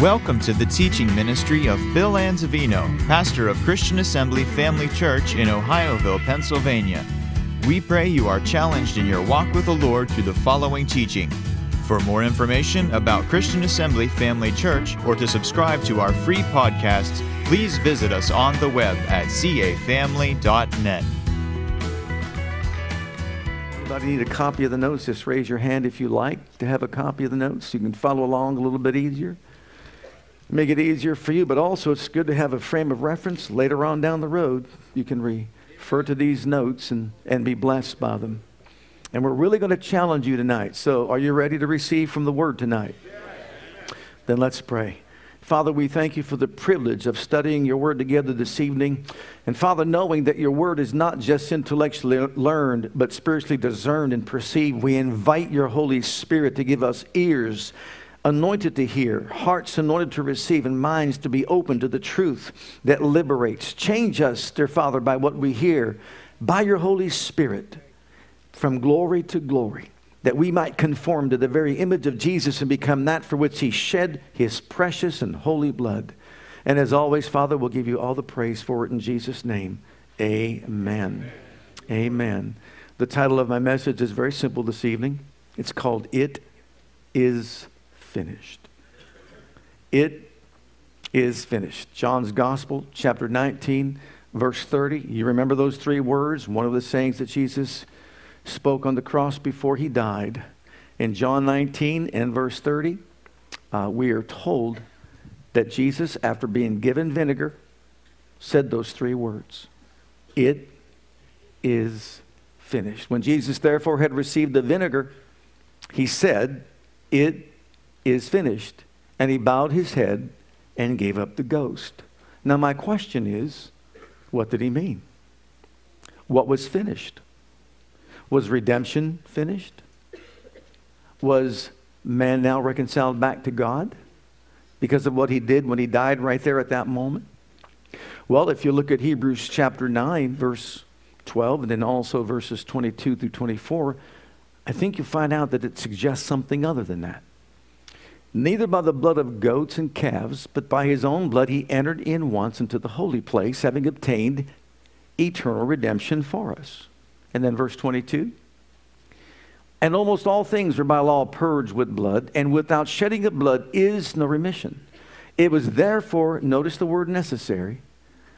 Welcome to the teaching ministry of Bill Anzavino, pastor of Christian Assembly Family Church in Ohioville, Pennsylvania. We pray you are challenged in your walk with the Lord through the following teaching. For more information about Christian Assembly Family Church or to subscribe to our free podcasts, please visit us on the web at cafamily.net. Anybody need a copy of the notes? Just raise your hand if you like to have a copy of the notes. You can follow along a little bit easier make it easier for you, but also it's good to have a frame of reference later on down the road. You can refer to these notes and, and be blessed by them. And we're really going to challenge you tonight. So, are you ready to receive from the Word tonight? Then let's pray. Father, we thank you for the privilege of studying your word together this evening. And Father, knowing that your word is not just intellectually learned, but spiritually discerned and perceived, we invite your Holy Spirit to give us ears anointed to hear, hearts anointed to receive, and minds to be open to the truth that liberates. Change us, dear Father, by what we hear, by your Holy Spirit, from glory to glory, that we might conform to the very image of Jesus and become that for which he shed his precious and holy blood. And as always, Father, we'll give you all the praise for it in Jesus' name. Amen. Amen. The title of my message is very simple this evening. It's called It Is finished. It is finished. John's Gospel, chapter 19, verse 30. You remember those three words? One of the sayings that Jesus spoke on the cross before he died. In John 19 and verse 30, uh, we are told that Jesus, after being given vinegar, said those three words It is finished. When Jesus, therefore, had received the vinegar, he said, It is finished. And he bowed his head and gave up the ghost. Now, my question is what did he mean? What was finished? Was redemption finished? Was man now reconciled back to God because of what he did when he died right there at that moment? Well, if you look at Hebrews chapter 9, verse 12, and then also verses 22 through 24, I think you'll find out that it suggests something other than that. Neither by the blood of goats and calves, but by his own blood he entered in once into the holy place, having obtained eternal redemption for us. And then verse 22 And almost all things are by law purged with blood, and without shedding of blood is no remission. It was therefore, notice the word necessary,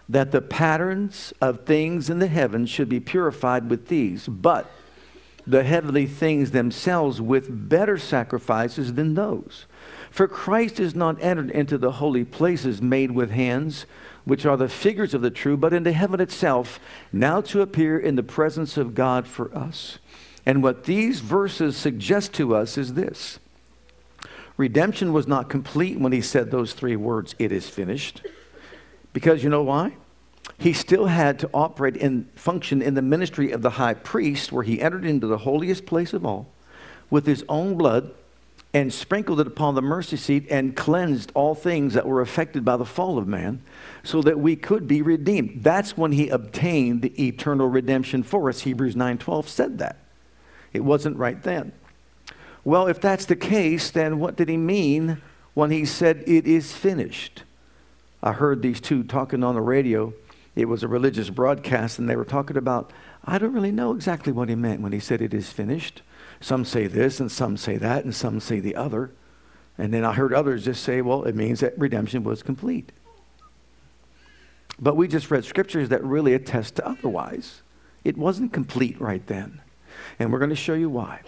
that the patterns of things in the heavens should be purified with these, but the heavenly things themselves with better sacrifices than those. For Christ is not entered into the holy places made with hands, which are the figures of the true, but into heaven itself, now to appear in the presence of God for us. And what these verses suggest to us is this redemption was not complete when he said those three words, it is finished. Because you know why? He still had to operate and function in the ministry of the high priest, where he entered into the holiest place of all with his own blood and sprinkled it upon the mercy seat and cleansed all things that were affected by the fall of man so that we could be redeemed. That's when he obtained the eternal redemption for us. Hebrews 9:12 said that. It wasn't right then. Well if that's the case then what did he mean when he said it is finished i heard these two talking on the radio it was a religious broadcast and they were talking about i don't really know exactly what he meant when he said it is finished some say this and some say that and some say the other. And then I heard others just say, well, it means that redemption was complete. But we just read scriptures that really attest to otherwise. It wasn't complete right then. And we're going to show you why.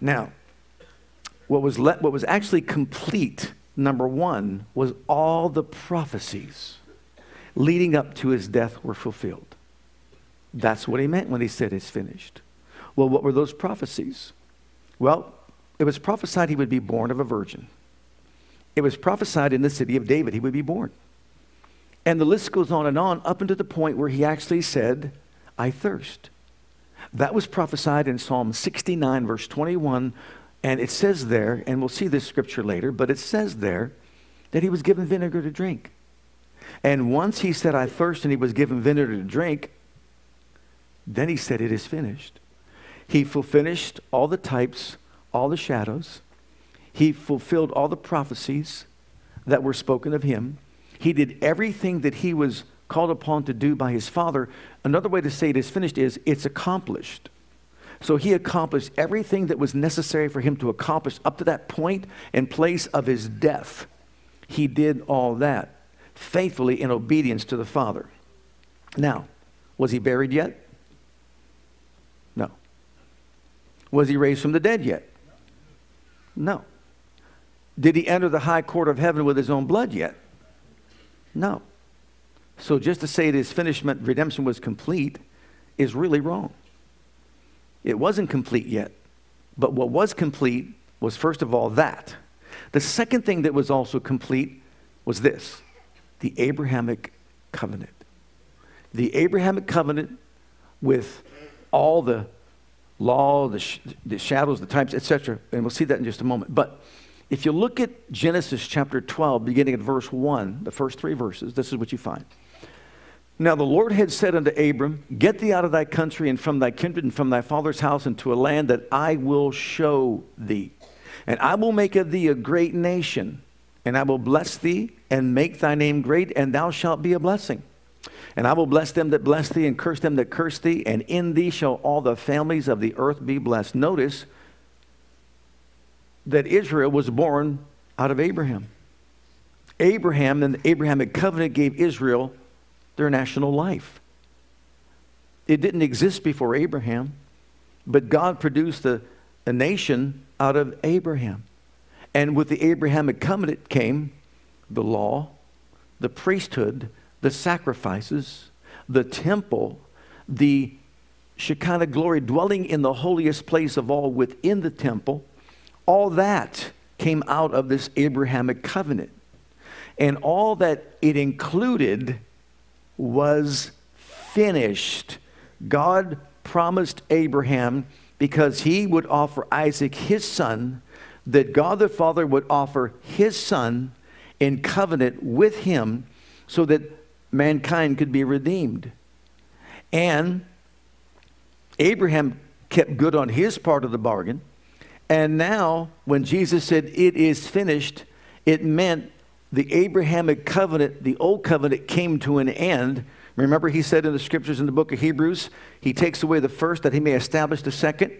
Now, what was, le- what was actually complete, number one, was all the prophecies leading up to his death were fulfilled. That's what he meant when he said it's finished. Well, what were those prophecies? Well, it was prophesied he would be born of a virgin. It was prophesied in the city of David he would be born. And the list goes on and on up until the point where he actually said, I thirst. That was prophesied in Psalm 69, verse 21. And it says there, and we'll see this scripture later, but it says there that he was given vinegar to drink. And once he said, I thirst, and he was given vinegar to drink, then he said, It is finished. He finished all the types, all the shadows. He fulfilled all the prophecies that were spoken of him. He did everything that he was called upon to do by his Father. Another way to say it is finished is it's accomplished. So he accomplished everything that was necessary for him to accomplish up to that point and place of his death. He did all that faithfully in obedience to the Father. Now, was he buried yet? No. Was he raised from the dead yet? No. Did he enter the high court of heaven with his own blood yet? No. So just to say that his finishment, redemption was complete, is really wrong. It wasn't complete yet. But what was complete was, first of all, that. The second thing that was also complete was this the Abrahamic covenant. The Abrahamic covenant with all the law, the, sh- the shadows, the types, etc. And we'll see that in just a moment. But if you look at Genesis chapter 12, beginning at verse 1, the first three verses, this is what you find. Now the Lord had said unto Abram, Get thee out of thy country and from thy kindred and from thy father's house into a land that I will show thee. And I will make of thee a great nation, and I will bless thee and make thy name great, and thou shalt be a blessing. And I will bless them that bless thee, and curse them that curse thee, and in thee shall all the families of the earth be blessed. Notice that Israel was born out of Abraham. Abraham and the Abrahamic covenant gave Israel their national life. It didn't exist before Abraham, but God produced a, a nation out of Abraham. And with the Abrahamic covenant came the law, the priesthood, the sacrifices, the temple, the Shekinah glory dwelling in the holiest place of all within the temple. All that came out of this Abrahamic covenant. And all that it included was finished. God promised Abraham because he would offer Isaac his son, that God the Father would offer his son in covenant with him so that mankind could be redeemed. And Abraham kept good on his part of the bargain. And now, when Jesus said, It is finished, it meant the Abrahamic covenant, the old covenant, came to an end. Remember, he said in the scriptures in the book of Hebrews, he takes away the first that he may establish the second.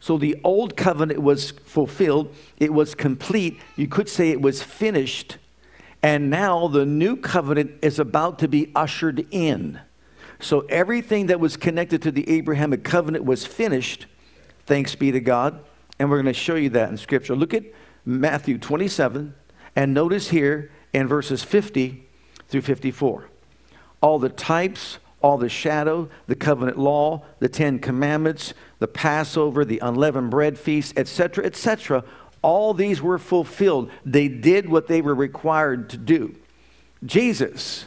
So the old covenant was fulfilled, it was complete. You could say it was finished. And now the new covenant is about to be ushered in. So everything that was connected to the Abrahamic covenant was finished. Thanks be to God. And we're going to show you that in Scripture. Look at Matthew 27, and notice here in verses 50 through 54 all the types, all the shadow, the covenant law, the Ten Commandments, the Passover, the unleavened bread feast, etc., etc. All these were fulfilled. They did what they were required to do. Jesus,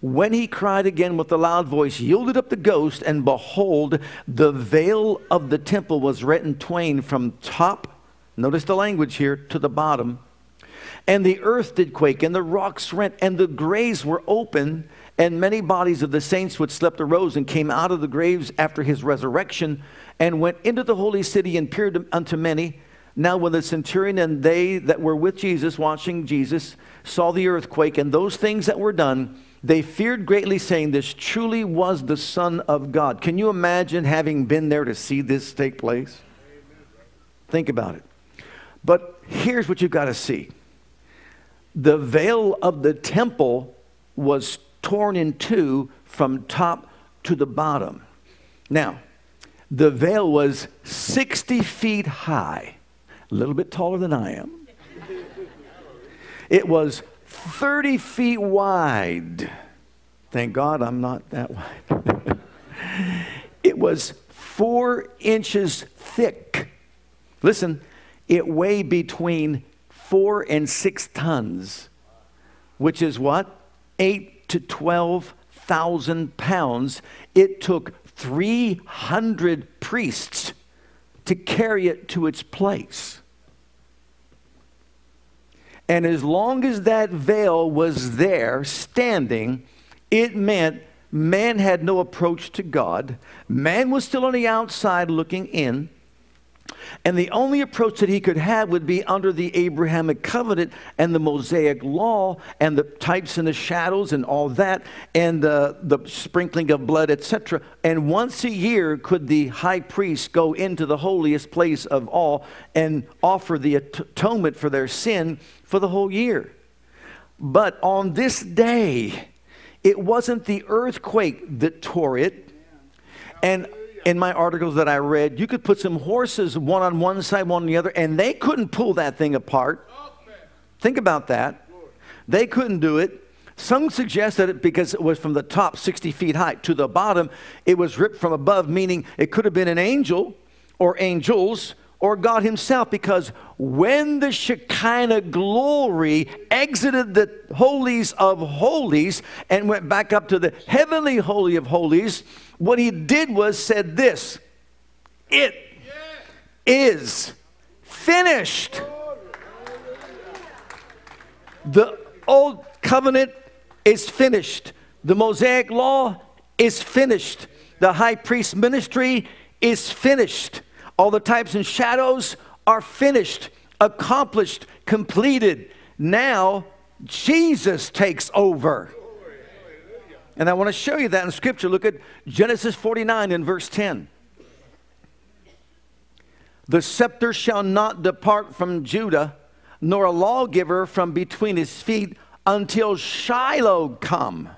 when he cried again with a loud voice, yielded up the ghost, and behold, the veil of the temple was rent in twain from top, notice the language here, to the bottom and the earth did quake, and the rocks rent, and the graves were open, and many bodies of the saints which slept arose and came out of the graves after his resurrection, and went into the holy city and appeared unto many. Now, when the centurion and they that were with Jesus, watching Jesus, saw the earthquake and those things that were done, they feared greatly, saying, This truly was the Son of God. Can you imagine having been there to see this take place? Think about it. But here's what you've got to see the veil of the temple was torn in two from top to the bottom. Now, the veil was 60 feet high, a little bit taller than I am. It was 30 feet wide. Thank God I'm not that wide. it was four inches thick. Listen, it weighed between four and six tons, which is what? Eight to 12,000 pounds. It took 300 priests to carry it to its place. And as long as that veil was there standing, it meant man had no approach to God. Man was still on the outside looking in. And the only approach that he could have would be under the Abrahamic covenant and the Mosaic law and the types and the shadows and all that and the, the sprinkling of blood, etc. And once a year could the high priest go into the holiest place of all and offer the atonement for their sin for the whole year. But on this day, it wasn't the earthquake that tore it. And in my articles that I read, you could put some horses one on one side, one on the other, and they couldn't pull that thing apart. Oh, Think about that. They couldn't do it. Some suggest that it, because it was from the top 60 feet high to the bottom, it was ripped from above, meaning it could have been an angel or angels or God Himself, because when the Shekinah glory exited the holies of holies and went back up to the heavenly holy of holies, what He did was said this It is finished. The old covenant is finished. The Mosaic law is finished. The high priest ministry is finished. All the types and shadows are finished, accomplished, completed. Now, Jesus takes over. And I want to show you that in Scripture. Look at Genesis 49 and verse 10. The scepter shall not depart from Judah, nor a lawgiver from between his feet until Shiloh come.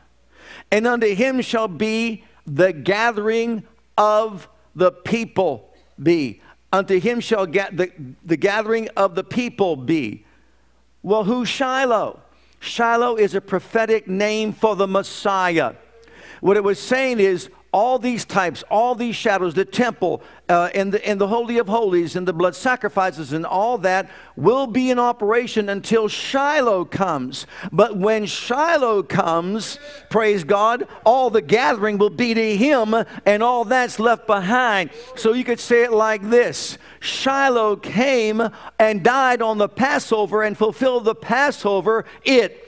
And unto him shall be the gathering of the people be. Unto him shall get the, the gathering of the people be. Well, who's Shiloh? Shiloh is a prophetic name for the Messiah. What it was saying is all these types, all these shadows, the temple, uh, and, the, and the Holy of Holies, and the blood sacrifices, and all that will be in operation until Shiloh comes. But when Shiloh comes, praise God, all the gathering will be to Him, and all that's left behind. So you could say it like this Shiloh came and died on the Passover and fulfilled the Passover. It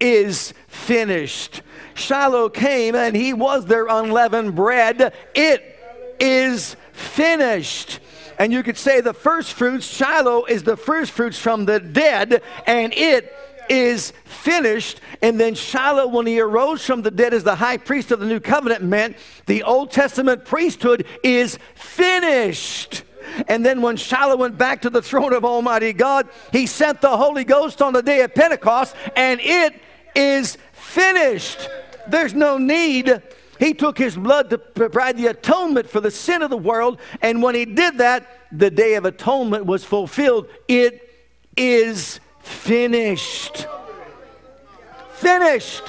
is finished. Shiloh came and he was their unleavened bread. It is finished. And you could say the first fruits, Shiloh is the first fruits from the dead, and it is finished. And then Shiloh, when he arose from the dead as the high priest of the new covenant, meant the Old Testament priesthood is finished. And then when Shiloh went back to the throne of Almighty God, he sent the Holy Ghost on the day of Pentecost, and it is finished. There's no need. He took his blood to provide the atonement for the sin of the world. And when he did that, the day of atonement was fulfilled. It is finished. Finished.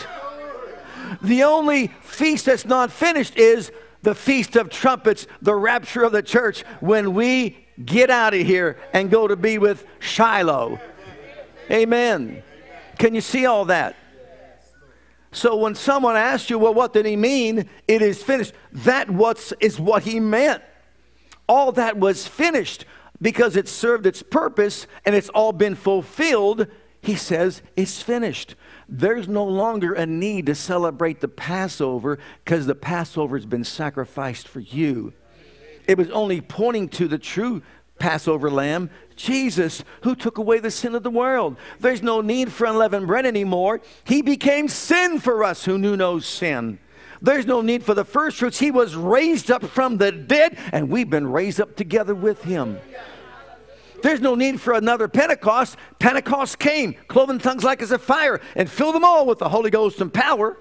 The only feast that's not finished is the Feast of Trumpets, the rapture of the church, when we get out of here and go to be with Shiloh. Amen. Can you see all that? So when someone asks you, well, what did he mean? It is finished. That what's, is what he meant. All that was finished because it served its purpose and it's all been fulfilled. He says it's finished. There's no longer a need to celebrate the Passover because the Passover has been sacrificed for you. It was only pointing to the true Passover lamb, Jesus, who took away the sin of the world. There's no need for unleavened bread anymore. He became sin for us who knew no sin. There's no need for the first fruits. He was raised up from the dead, and we've been raised up together with him. There's no need for another Pentecost. Pentecost came, cloven tongues like as a fire, and filled them all with the Holy Ghost and power.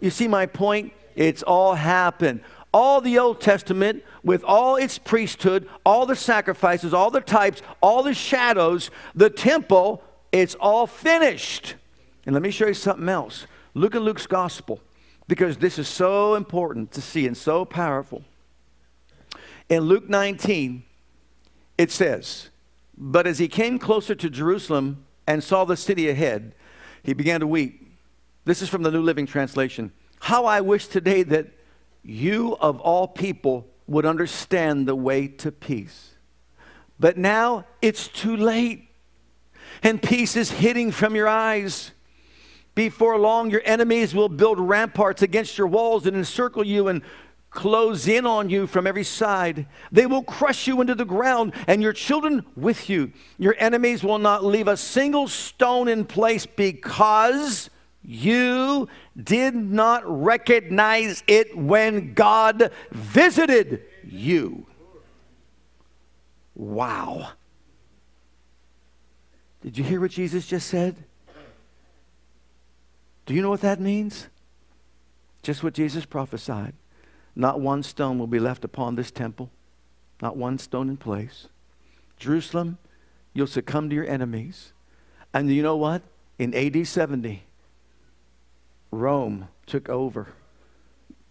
You see my point? It's all happened all the Old Testament with all its priesthood, all the sacrifices, all the types, all the shadows, the temple, it's all finished. And let me show you something else. Look at Luke's gospel because this is so important to see and so powerful. In Luke 19, it says, But as he came closer to Jerusalem and saw the city ahead, he began to weep. This is from the New Living Translation. How I wish today that you of all people would understand the way to peace. But now it's too late, and peace is hiding from your eyes. Before long, your enemies will build ramparts against your walls and encircle you and close in on you from every side. They will crush you into the ground, and your children with you. Your enemies will not leave a single stone in place because you did not recognize it when God visited you. Wow. Did you hear what Jesus just said? Do you know what that means? Just what Jesus prophesied. Not one stone will be left upon this temple, not one stone in place. Jerusalem, you'll succumb to your enemies. And you know what? In AD 70, Rome took over,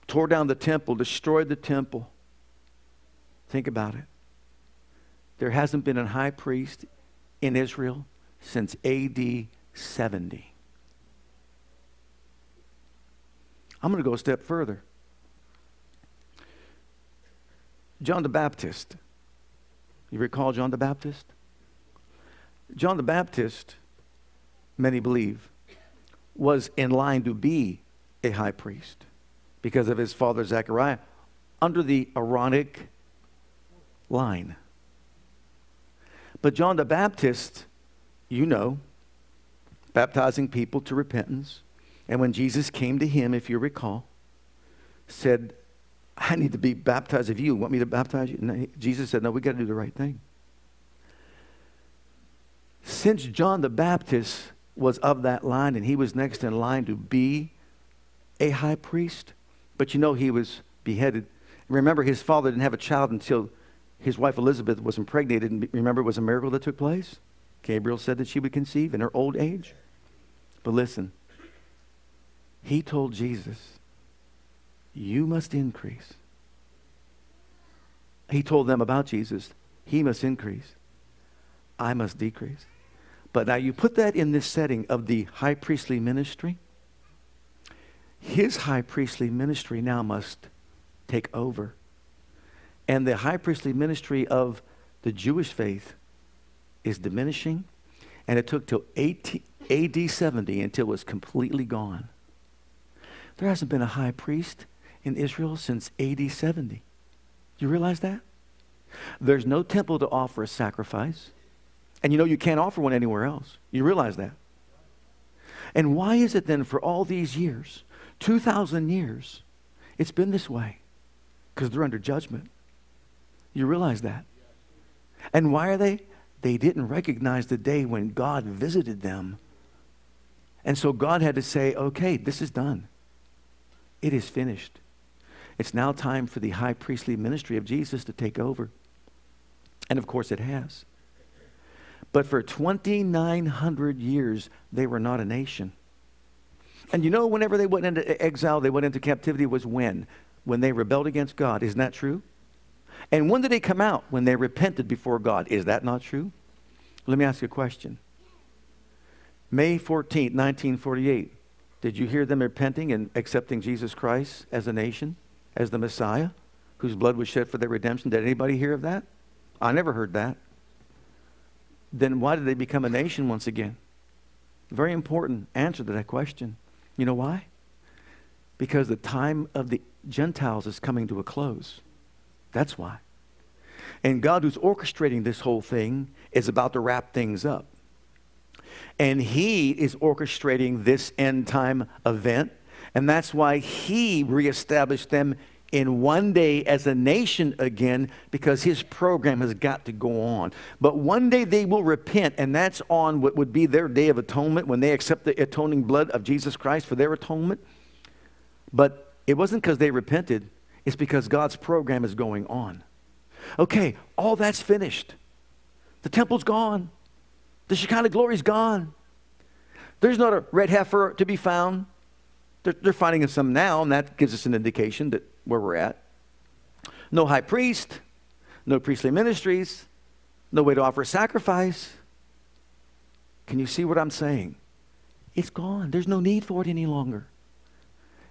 tore down the temple, destroyed the temple. Think about it. There hasn't been a high priest in Israel since AD 70. I'm going to go a step further. John the Baptist. You recall John the Baptist? John the Baptist, many believe, was in line to be a high priest because of his father Zechariah under the Aaronic line. But John the Baptist, you know, baptizing people to repentance. And when Jesus came to him, if you recall, said, I need to be baptized of you. Want me to baptize you? Jesus said, No, we got to do the right thing. Since John the Baptist was of that line and he was next in line to be a high priest, but you know he was beheaded. Remember, his father didn't have a child until his wife Elizabeth was impregnated. And remember, it was a miracle that took place? Gabriel said that she would conceive in her old age. But listen, he told Jesus, You must increase. He told them about Jesus, He must increase. I must decrease. But now you put that in this setting of the high priestly ministry. His high priestly ministry now must take over. And the high priestly ministry of the Jewish faith is diminishing. And it took till 18, AD 70 until it was completely gone. There hasn't been a high priest in Israel since AD 70. Do you realize that? There's no temple to offer a sacrifice. And you know you can't offer one anywhere else. You realize that. And why is it then for all these years, 2,000 years, it's been this way? Because they're under judgment. You realize that. And why are they? They didn't recognize the day when God visited them. And so God had to say, okay, this is done. It is finished. It's now time for the high priestly ministry of Jesus to take over. And of course, it has. But for 2,900 years, they were not a nation. And you know, whenever they went into exile, they went into captivity, was when? When they rebelled against God. Isn't that true? And when did they come out? When they repented before God. Is that not true? Let me ask you a question. May 14, 1948. Did you hear them repenting and accepting Jesus Christ as a nation, as the Messiah, whose blood was shed for their redemption? Did anybody hear of that? I never heard that then why did they become a nation once again? Very important answer to that question. You know why? Because the time of the Gentiles is coming to a close. That's why. And God, who's orchestrating this whole thing, is about to wrap things up. And He is orchestrating this end time event. And that's why He reestablished them in one day as a nation again because his program has got to go on. But one day they will repent, and that's on what would be their day of atonement when they accept the atoning blood of Jesus Christ for their atonement. But it wasn't because they repented, it's because God's program is going on. Okay, all that's finished. The temple's gone, the Shekinah glory's gone. There's not a red heifer to be found. They're, they're finding some now, and that gives us an indication that where we're at. No high priest, no priestly ministries, no way to offer sacrifice. Can you see what I'm saying? It's gone. There's no need for it any longer.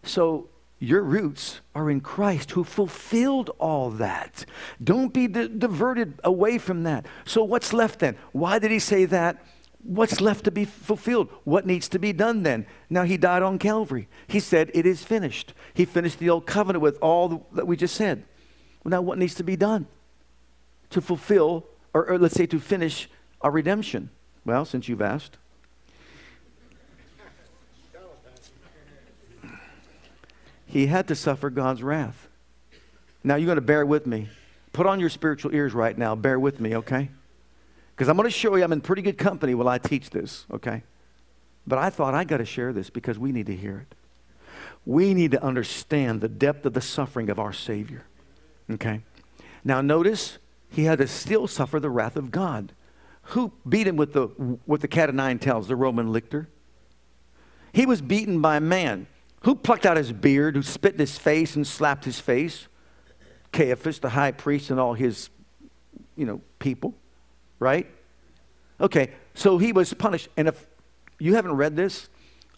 So your roots are in Christ who fulfilled all that. Don't be di- diverted away from that. So what's left then? Why did he say that? What's left to be fulfilled? What needs to be done then? Now, he died on Calvary. He said, It is finished. He finished the old covenant with all that we just said. Well, now, what needs to be done to fulfill, or, or let's say to finish our redemption? Well, since you've asked, he had to suffer God's wrath. Now, you're going to bear with me. Put on your spiritual ears right now. Bear with me, okay? Because I'm going to show you I'm in pretty good company while I teach this, okay? But I thought I got to share this because we need to hear it. We need to understand the depth of the suffering of our Savior, okay? Now, notice he had to still suffer the wrath of God. Who beat him with the, with the cat of nine tails, the Roman lictor? He was beaten by a man. Who plucked out his beard, who spit in his face and slapped his face? Caiaphas, the high priest, and all his, you know, people right? Okay, so he was punished. And if you haven't read this,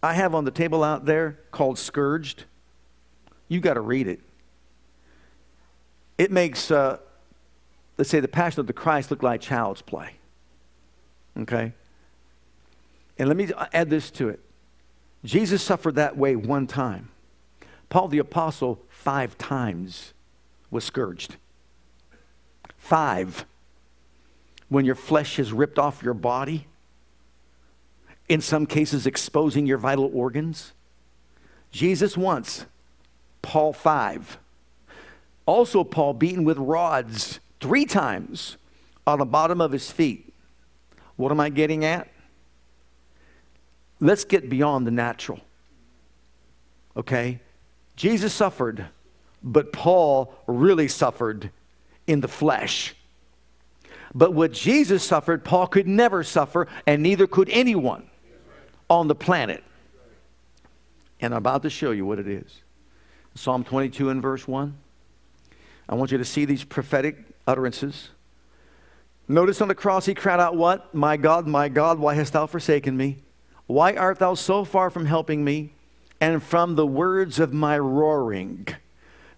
I have on the table out there called Scourged. You got to read it. It makes, uh, let's say, the Passion of the Christ look like child's play. Okay? And let me add this to it Jesus suffered that way one time. Paul the Apostle, five times, was scourged. Five when your flesh is ripped off your body, in some cases, exposing your vital organs. Jesus once, Paul five. Also, Paul beaten with rods three times on the bottom of his feet. What am I getting at? Let's get beyond the natural. Okay? Jesus suffered, but Paul really suffered in the flesh. But what Jesus suffered, Paul could never suffer, and neither could anyone on the planet. And I'm about to show you what it is. Psalm 22 and verse 1. I want you to see these prophetic utterances. Notice on the cross he cried out, What? My God, my God, why hast thou forsaken me? Why art thou so far from helping me and from the words of my roaring?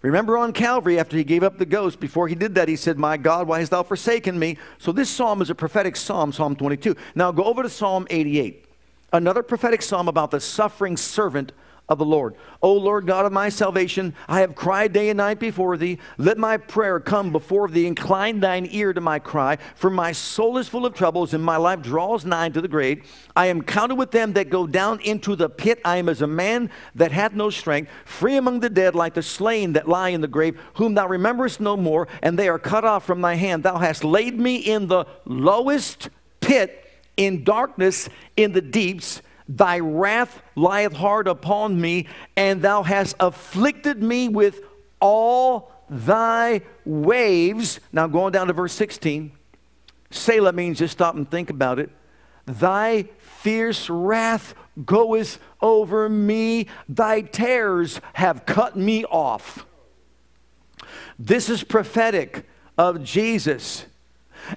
Remember on Calvary, after he gave up the ghost, before he did that, he said, My God, why hast thou forsaken me? So this psalm is a prophetic psalm, Psalm 22. Now go over to Psalm 88, another prophetic psalm about the suffering servant of the Lord. O Lord God of my salvation, I have cried day and night before thee. Let my prayer come before thee. Incline thine ear to my cry, for my soul is full of troubles, and my life draws nigh to the grave. I am counted with them that go down into the pit. I am as a man that hath no strength, free among the dead, like the slain that lie in the grave, whom thou rememberest no more, and they are cut off from thy hand. Thou hast laid me in the lowest pit, in darkness, in the deeps Thy wrath lieth hard upon me, and thou hast afflicted me with all thy waves. Now, going down to verse 16, Selah means just stop and think about it. Thy fierce wrath goeth over me, thy tears have cut me off. This is prophetic of Jesus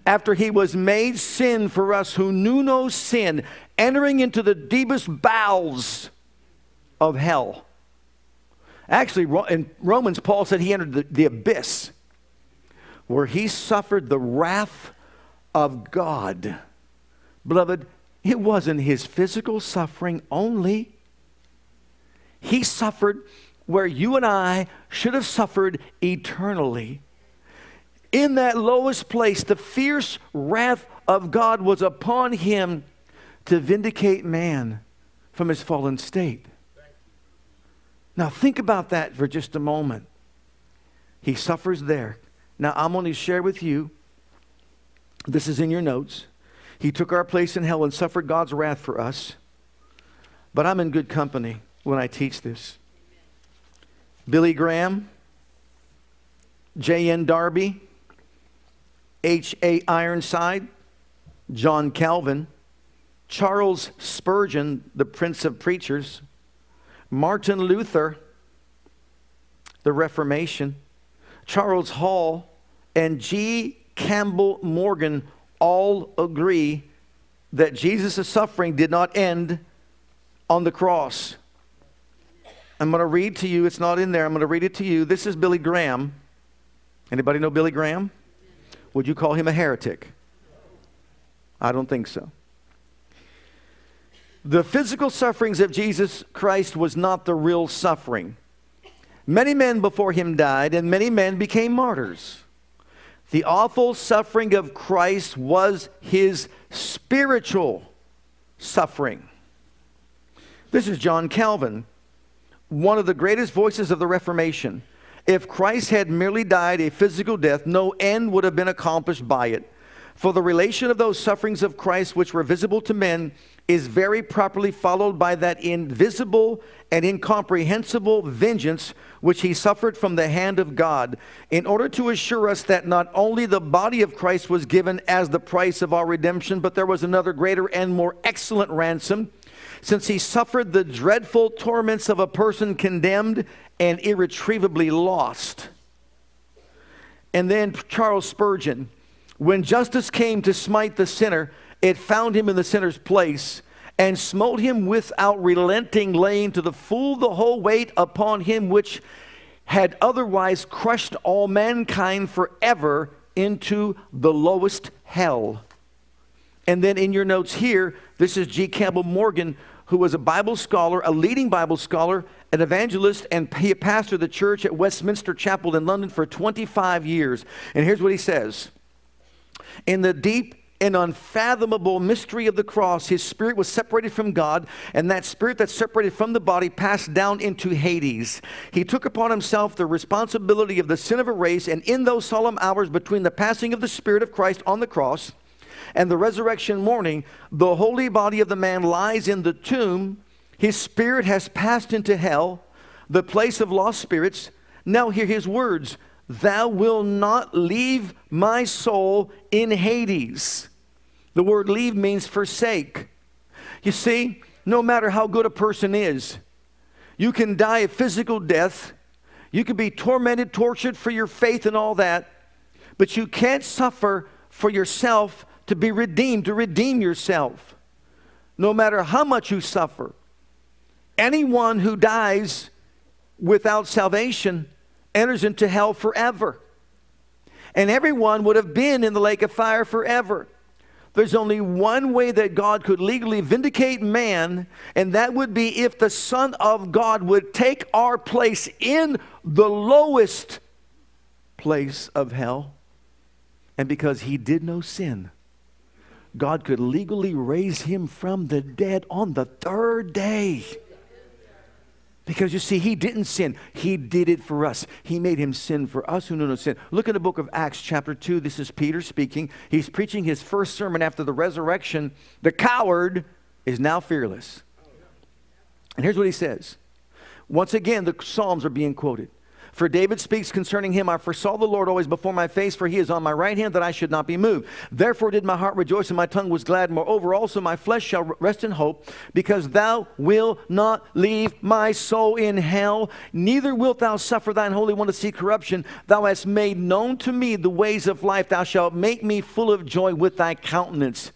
after he was made sin for us who knew no sin, entering into the deepest bowels of hell. Actually, in Romans, Paul said he entered the, the abyss where he suffered the wrath of God. Beloved, it wasn't his physical suffering only. He suffered where you and I should have suffered eternally. In that lowest place, the fierce wrath of God was upon him to vindicate man from his fallen state. Now, think about that for just a moment. He suffers there. Now, I'm going to share with you, this is in your notes. He took our place in hell and suffered God's wrath for us. But I'm in good company when I teach this. Billy Graham, J.N. Darby, H.A. Ironside, John Calvin, Charles Spurgeon, the Prince of Preachers, Martin Luther, the Reformation, Charles Hall, and G. Campbell Morgan all agree that Jesus' suffering did not end on the cross. I'm going to read to you, it's not in there, I'm going to read it to you. This is Billy Graham. Anybody know Billy Graham? Would you call him a heretic? I don't think so. the physical sufferings of Jesus Christ was not the real suffering. Many men before him died, and many men became martyrs. The awful suffering of Christ was his spiritual suffering. This is John Calvin, one of the greatest voices of the Reformation. If Christ had merely died a physical death, no end would have been accomplished by it. For the relation of those sufferings of Christ which were visible to men is very properly followed by that invisible and incomprehensible vengeance which he suffered from the hand of God, in order to assure us that not only the body of Christ was given as the price of our redemption, but there was another greater and more excellent ransom, since he suffered the dreadful torments of a person condemned and irretrievably lost. And then Charles Spurgeon, when justice came to smite the sinner, it found him in the sinner's place and smote him without relenting, laying to the full the whole weight upon him which had otherwise crushed all mankind forever into the lowest hell. And then in your notes here, this is G. Campbell Morgan, who was a Bible scholar, a leading Bible scholar, an evangelist, and he pastored the church at Westminster Chapel in London for 25 years. And here's what he says In the deep an unfathomable mystery of the cross. His spirit was separated from God, and that spirit that separated from the body passed down into Hades. He took upon himself the responsibility of the sin of a race, and in those solemn hours between the passing of the Spirit of Christ on the cross and the resurrection morning, the holy body of the man lies in the tomb. His spirit has passed into hell, the place of lost spirits. Now hear his words Thou wilt not leave my soul in Hades. The word leave means forsake. You see, no matter how good a person is, you can die a physical death, you can be tormented, tortured for your faith and all that, but you can't suffer for yourself to be redeemed, to redeem yourself. No matter how much you suffer, anyone who dies without salvation enters into hell forever. And everyone would have been in the lake of fire forever. There's only one way that God could legally vindicate man, and that would be if the Son of God would take our place in the lowest place of hell. And because he did no sin, God could legally raise him from the dead on the third day. Because you see, he didn't sin. He did it for us. He made him sin for us who knew no sin. Look at the book of Acts, chapter 2. This is Peter speaking. He's preaching his first sermon after the resurrection. The coward is now fearless. And here's what he says. Once again, the Psalms are being quoted. For David speaks concerning him, I foresaw the Lord always before my face, for he is on my right hand, that I should not be moved. Therefore did my heart rejoice, and my tongue was glad. Moreover, also my flesh shall rest in hope, because thou wilt not leave my soul in hell, neither wilt thou suffer thine Holy One to see corruption. Thou hast made known to me the ways of life. Thou shalt make me full of joy with thy countenance.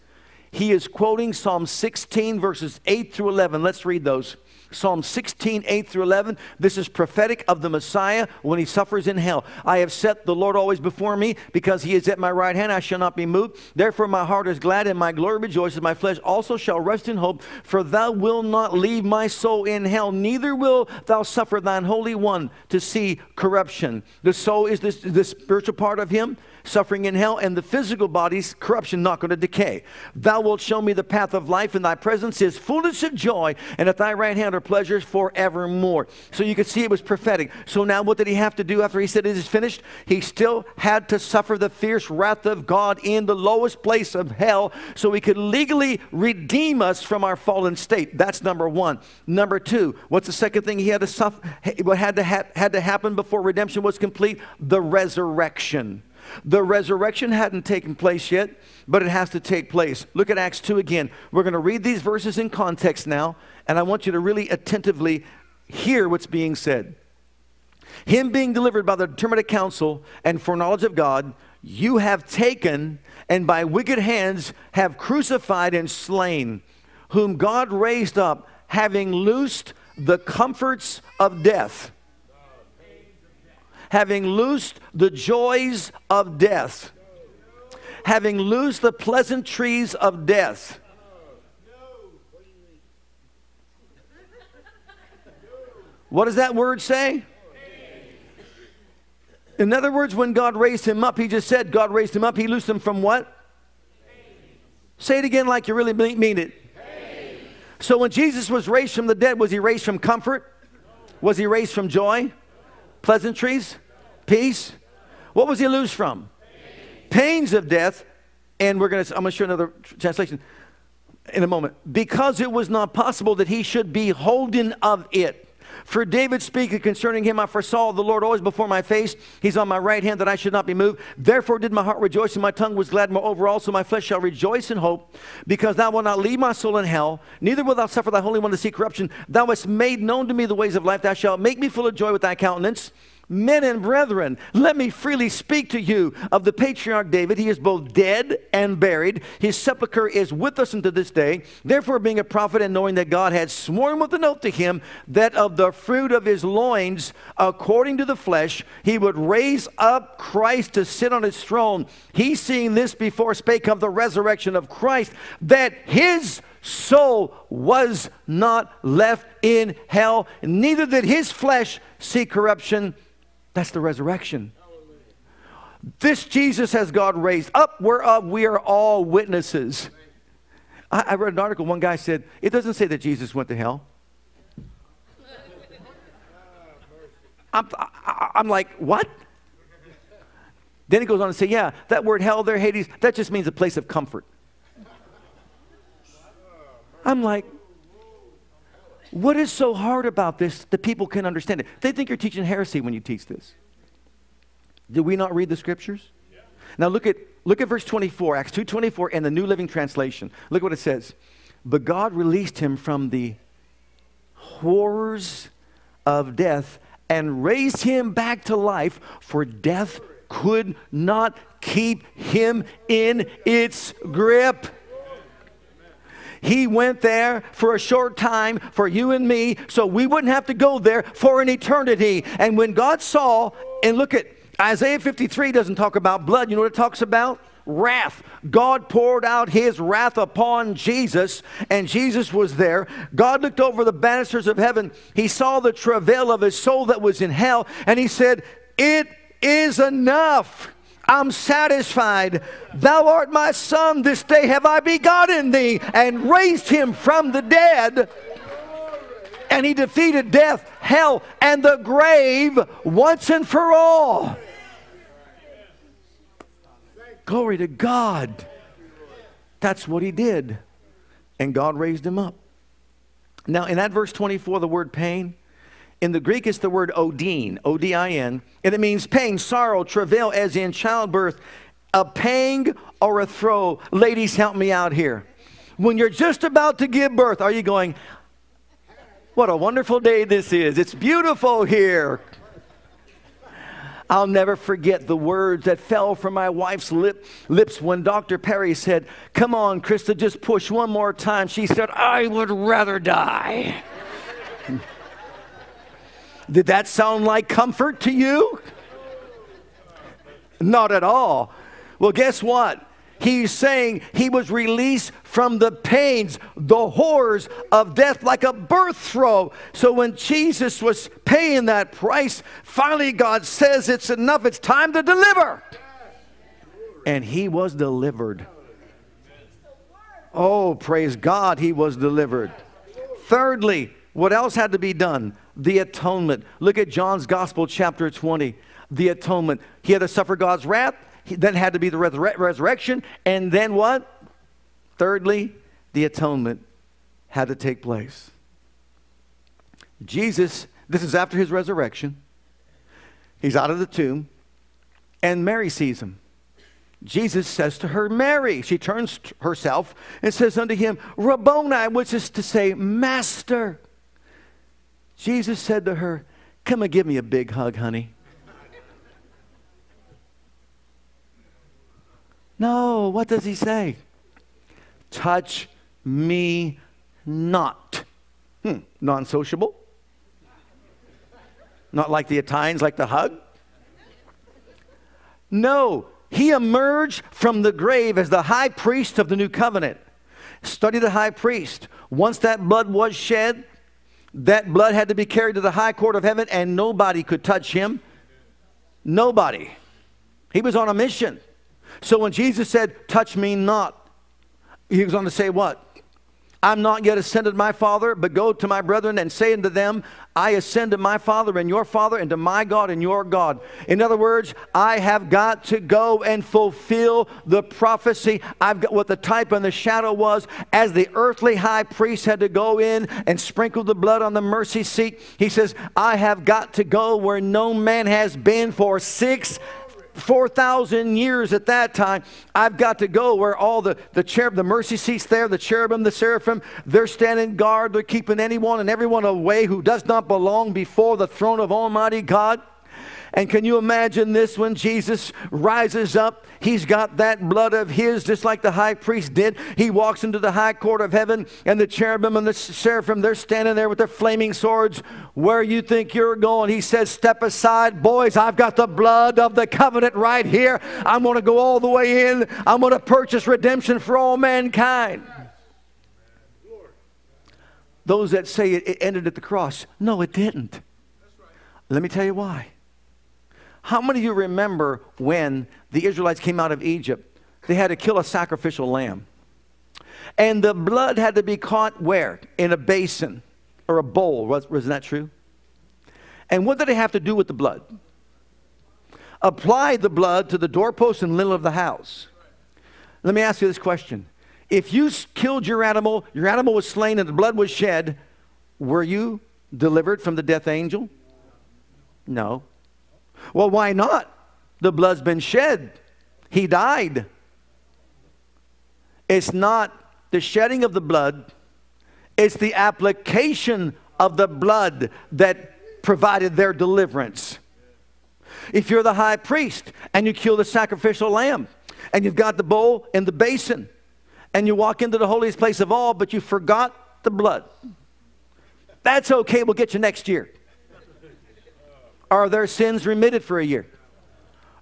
He is quoting Psalm 16, verses 8 through 11. Let's read those. Psalm 16, 8 through 11. This is prophetic of the Messiah when he suffers in hell. I have set the Lord always before me because he is at my right hand. I shall not be moved. Therefore, my heart is glad and my glory rejoices. My flesh also shall rest in hope, for thou wilt not leave my soul in hell, neither will thou suffer thine Holy One to see corruption. The soul is this, the spiritual part of him suffering in hell, and the physical body's corruption not going to decay. Thou wilt show me the path of life, and thy presence is fullness of joy, and at thy right hand are pleasures forevermore. So you could see it was prophetic. So now what did he have to do after he said it is finished? He still had to suffer the fierce wrath of God in the lowest place of hell so he could legally redeem us from our fallen state. That's number one. Number two, what's the second thing he had to suffer, what had to, ha- had to happen before redemption was complete? The resurrection. The resurrection hadn't taken place yet, but it has to take place. Look at Acts 2 again. We're going to read these verses in context now, and I want you to really attentively hear what's being said. Him being delivered by the determinate counsel and foreknowledge of God, you have taken and by wicked hands have crucified and slain, whom God raised up, having loosed the comforts of death having loosed the joys of death, having loosed the pleasantries of death. What does that word say? In other words, when God raised him up, he just said God raised him up. He loosed him from what? Say it again like you really mean it. So when Jesus was raised from the dead, was he raised from comfort? Was he raised from joy? Pleasantries? Peace? What was he loosed from? Pains of death. And we're going to, I'm going to show another translation in a moment. Because it was not possible that he should be holden of it. For David speaking concerning him, I foresaw the Lord always before my face. He's on my right hand that I should not be moved. Therefore did my heart rejoice and my tongue was glad. Moreover, also my flesh shall rejoice in hope, because thou wilt not leave my soul in hell, neither wilt thou suffer thy Holy One to see corruption. Thou hast made known to me the ways of life. Thou shalt make me full of joy with thy countenance. Men and brethren, let me freely speak to you of the patriarch David. He is both dead and buried. His sepulchre is with us unto this day. Therefore, being a prophet and knowing that God had sworn with an oath to him that of the fruit of his loins, according to the flesh, he would raise up Christ to sit on his throne, he seeing this before spake of the resurrection of Christ, that his soul was not left in hell, neither did his flesh see corruption. That's the resurrection. This Jesus has God raised up, whereof we are all witnesses. I, I read an article, one guy said, it doesn't say that Jesus went to hell. I'm, I, am like, what? Then he goes on to say, yeah, that word hell there, Hades, that just means a place of comfort. I'm like, what is so hard about this that people can understand it? They think you're teaching heresy when you teach this. Do we not read the scriptures? Yeah. Now look at look at verse 24, Acts 2:24 in the New Living Translation. Look what it says. But God released him from the horrors of death and raised him back to life, for death could not keep him in its grip. He went there for a short time for you and me so we wouldn't have to go there for an eternity. And when God saw, and look at Isaiah 53 doesn't talk about blood. You know what it talks about? wrath. God poured out his wrath upon Jesus, and Jesus was there. God looked over the banisters of heaven. He saw the travail of his soul that was in hell, and he said, It is enough. I'm satisfied. Thou art my son. This day have I begotten thee and raised him from the dead. And he defeated death, hell, and the grave once and for all. Glory to God. That's what he did. And God raised him up. Now, in that verse 24, the word pain, in the Greek, it's the word odin, O D I N, and it means pain, sorrow, travail, as in childbirth, a pang or a throe. Ladies, help me out here. When you're just about to give birth, are you going, What a wonderful day this is? It's beautiful here. I'll never forget the words that fell from my wife's lip, lips when Dr. Perry said, Come on, Krista, just push one more time. She said, I would rather die. Did that sound like comfort to you? Not at all. Well, guess what? He's saying he was released from the pains, the horrors of death, like a birth throe. So when Jesus was paying that price, finally God says it's enough, it's time to deliver. And he was delivered. Oh, praise God, he was delivered. Thirdly, what else had to be done? The atonement. Look at John's Gospel, chapter 20. The atonement. He had to suffer God's wrath, he then had to be the resur- resurrection, and then what? Thirdly, the atonement had to take place. Jesus, this is after his resurrection. He's out of the tomb, and Mary sees him. Jesus says to her, Mary. She turns herself and says unto him, Rabboni, which is to say, Master. Jesus said to her, Come and give me a big hug, honey. No, what does he say? Touch me not. Hmm, non sociable? Not like the Italians like the hug? No, he emerged from the grave as the high priest of the new covenant. Study the high priest. Once that blood was shed, That blood had to be carried to the high court of heaven, and nobody could touch him. Nobody. He was on a mission. So when Jesus said, Touch me not, he was going to say what? I'm not yet ascended my Father, but go to my brethren and say unto them, I ascend to my Father and your Father, and to my God and your God. In other words, I have got to go and fulfill the prophecy. I've got what the type and the shadow was. As the earthly high priest had to go in and sprinkle the blood on the mercy seat, he says, I have got to go where no man has been for six 4,000 years at that time, I've got to go where all the, the cherub, the mercy seats there, the cherubim, the seraphim, they're standing guard. They're keeping anyone and everyone away who does not belong before the throne of Almighty God. And can you imagine this when Jesus rises up? He's got that blood of his, just like the high priest did. He walks into the high court of heaven, and the cherubim and the seraphim, they're standing there with their flaming swords. Where you think you're going? He says, Step aside, boys. I've got the blood of the covenant right here. I'm going to go all the way in. I'm going to purchase redemption for all mankind. Those that say it, ended at the cross, no, it didn't. Let me tell you why. How many of you remember when the Israelites came out of Egypt? They had to kill a sacrificial lamb. And the blood had to be caught where? In a basin or a bowl. Was, wasn't that true? And what did they have to do with the blood? Apply the blood to the doorpost and lintel of the house. Let me ask you this question. If you killed your animal, your animal was slain, and the blood was shed, were you delivered from the death angel? No. Well, why not? The blood's been shed. He died. It's not the shedding of the blood, it's the application of the blood that provided their deliverance. If you're the high priest and you kill the sacrificial lamb and you've got the bowl and the basin and you walk into the holiest place of all, but you forgot the blood, that's okay. We'll get you next year. Are their sins remitted for a year?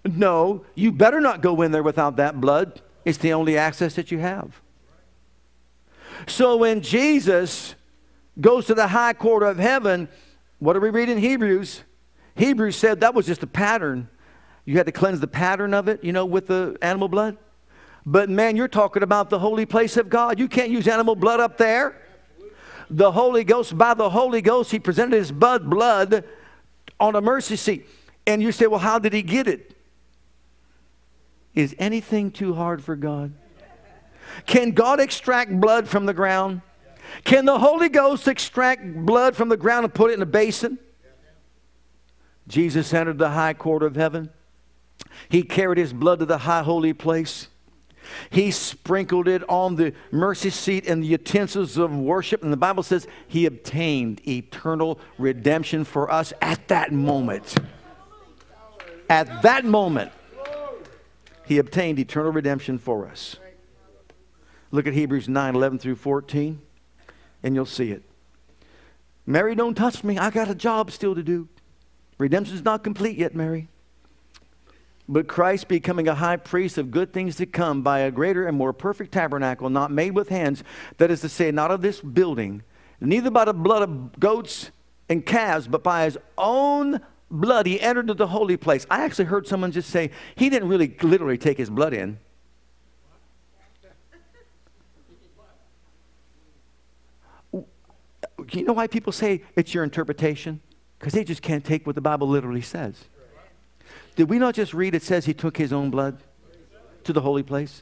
No, you better not go in there without that blood. It's the only access that you have. So when Jesus goes to the high court of heaven, what do we read in Hebrews? Hebrews said that was just a pattern. You had to cleanse the pattern of it, you know, with the animal blood. But man, you're talking about the holy place of God. You can't use animal blood up there. The Holy Ghost, by the Holy Ghost, He presented His blood, blood on a mercy seat. And you say, well, how did he get it? Is anything too hard for God? Can God extract blood from the ground? Can the Holy Ghost extract blood from the ground and put it in a basin? Jesus entered the high court of heaven. He carried his blood to the high holy place. He sprinkled it on the mercy seat and the utensils of worship. And the Bible says he obtained eternal redemption for us at that moment. At that moment, he obtained eternal redemption for us. Look at Hebrews 9 11 through 14, and you'll see it. Mary, don't touch me. I got a job still to do. Redemption's not complete yet, Mary. But Christ becoming a high priest of good things to come by a greater and more perfect tabernacle, not made with hands, that is to say, not of this building, neither by the blood of goats and calves, but by his own blood, he entered into the holy place. I actually heard someone just say, he didn't really literally take his blood in. You know why people say it's your interpretation? Because they just can't take what the Bible literally says. Did we not just read it says he took his own blood to the holy place?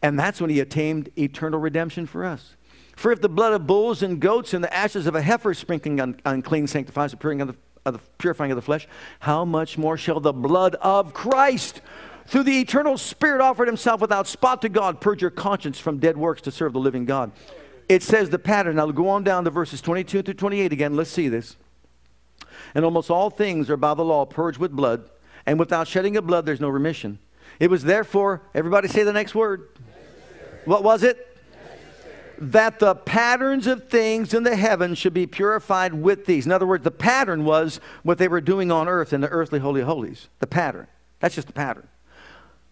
And that's when he attained eternal redemption for us. For if the blood of bulls and goats and the ashes of a heifer sprinkling on unclean sanctifies the purifying of the, of the purifying of the flesh, how much more shall the blood of Christ, through the eternal Spirit, offered himself without spot to God, purge your conscience from dead works to serve the living God? It says the pattern. I'll go on down to verses 22 through 28 again. Let's see this. And almost all things are by the law purged with blood and without shedding of blood, there's no remission. It was therefore, everybody say the next word. Necessary. What was it? Necessary. That the patterns of things in the heavens should be purified with these. In other words, the pattern was what they were doing on earth in the earthly holy holies. The pattern. That's just the pattern.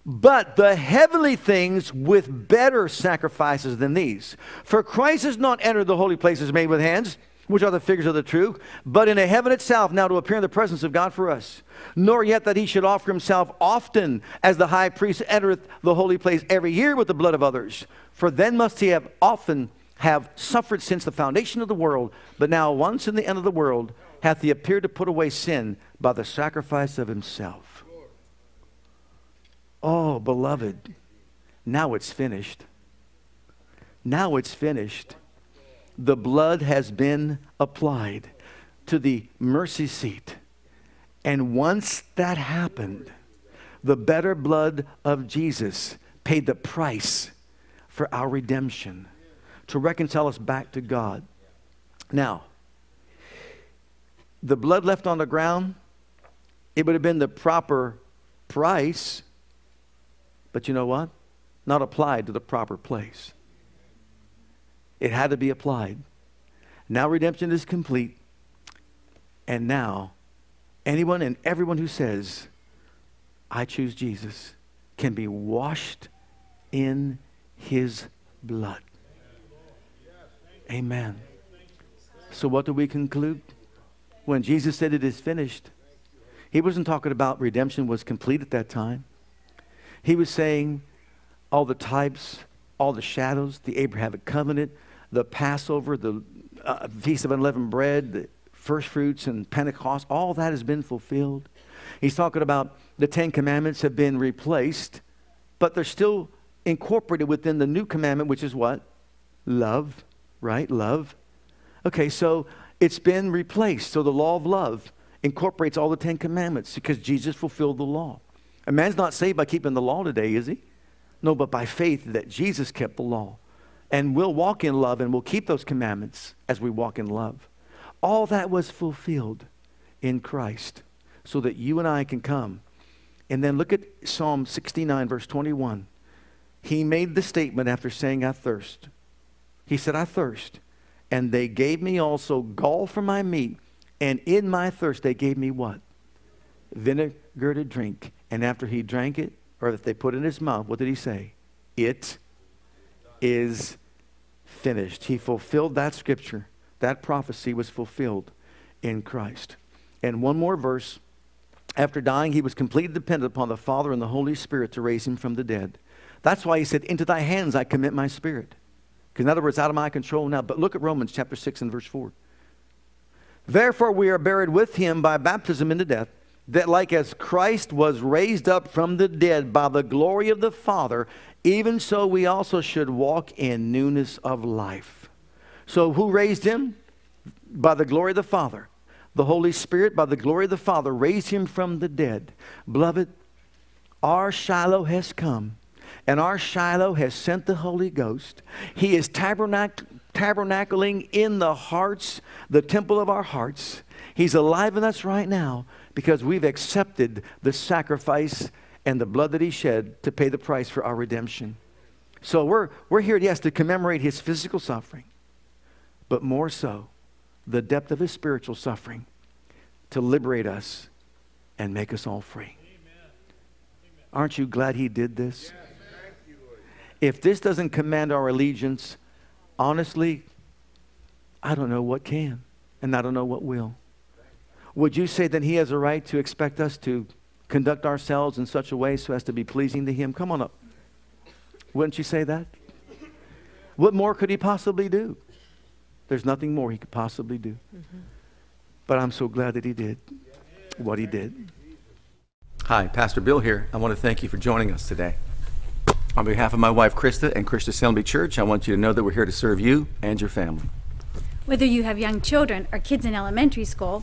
But the heavenly things with better sacrifices than these. For Christ has not entered the holy places made with hands which are the figures of the true, but in a heaven itself now to appear in the presence of God for us. Nor yet that he should offer himself often as the high priest entereth the holy place every year with the blood of others. For then must he have often have suffered since the foundation of the world, but now once in the end of the world hath he appeared to put away sin by the sacrifice of himself. Oh, beloved, now it's finished. Now it's finished the blood has been applied to the mercy seat. And once that happened, the better blood of Jesus paid the price for our redemption to reconcile us back to God. Now, the blood left on the ground, it would have been the proper price, but you know what? Not applied to the proper place. It had to be applied. Now redemption is complete. And now, anyone and everyone who says, I choose Jesus, can be washed in his blood. Amen. So, what do we conclude? When Jesus said it is finished, he wasn't talking about redemption was complete at that time. He was saying all the types, all the shadows, the Abrahamic covenant, the Passover, the uh, Feast of Unleavened Bread, the first fruits and Pentecost, all that has been fulfilled. He's talking about the Ten Commandments have been replaced, but they're still incorporated within the new commandment, which is what? Love, right? Love. Okay, so it's been replaced. So the law of love incorporates all the Ten Commandments because Jesus fulfilled the law. A man's not saved by keeping the law today, is he? No, but by faith that Jesus kept the law and we'll walk in love and we'll keep those commandments as we walk in love. All that was fulfilled in Christ so that you and I can come. And then look at Psalm 69, verse 21. He made the statement after saying, I thirst. He said, I thirst. And they gave me also gall for my meat. And in my thirst, they gave me what? Vinegar to drink. And after he drank it, or if they put it in his mouth, what did he say? It is finished. He fulfilled that scripture. That prophecy was fulfilled in Christ. And one more verse. After dying, he was completely dependent upon the Father and the Holy Spirit to raise him from the dead. That's why he said, Into thy hands I commit my spirit. Because in other words, out of my control now. But look at Romans chapter 6 and verse 4. Therefore, we are buried with him by baptism into death, that like as Christ was raised up from the dead by the glory of the Father, even so, we also should walk in newness of life. So, who raised him? By the glory of the Father. The Holy Spirit, by the glory of the Father, raised him from the dead. Beloved, our Shiloh has come, and our Shiloh has sent the Holy Ghost. He is tabernac- tabernacling in the hearts, the temple of our hearts. He's alive in us right now because we've accepted the sacrifice and the blood that he shed to pay the price for our redemption. So we're, we're here, yes, to commemorate his physical suffering, but more so, the depth of his spiritual suffering to liberate us and make us all free. Amen. Aren't you glad he did this? Yes. If this doesn't command our allegiance, honestly, I don't know what can, and I don't know what will. Would you say that he has a right to expect us to conduct ourselves in such a way so as to be pleasing to Him? Come on up. Wouldn't you say that? What more could He possibly do? There's nothing more He could possibly do. Mm-hmm. But I'm so glad that He did what He did. Hi, Pastor Bill here. I want to thank you for joining us today. On behalf of my wife Krista and Christian Assembly Church, I want you to know that we're here to serve you and your family. Whether you have young children or kids in elementary school,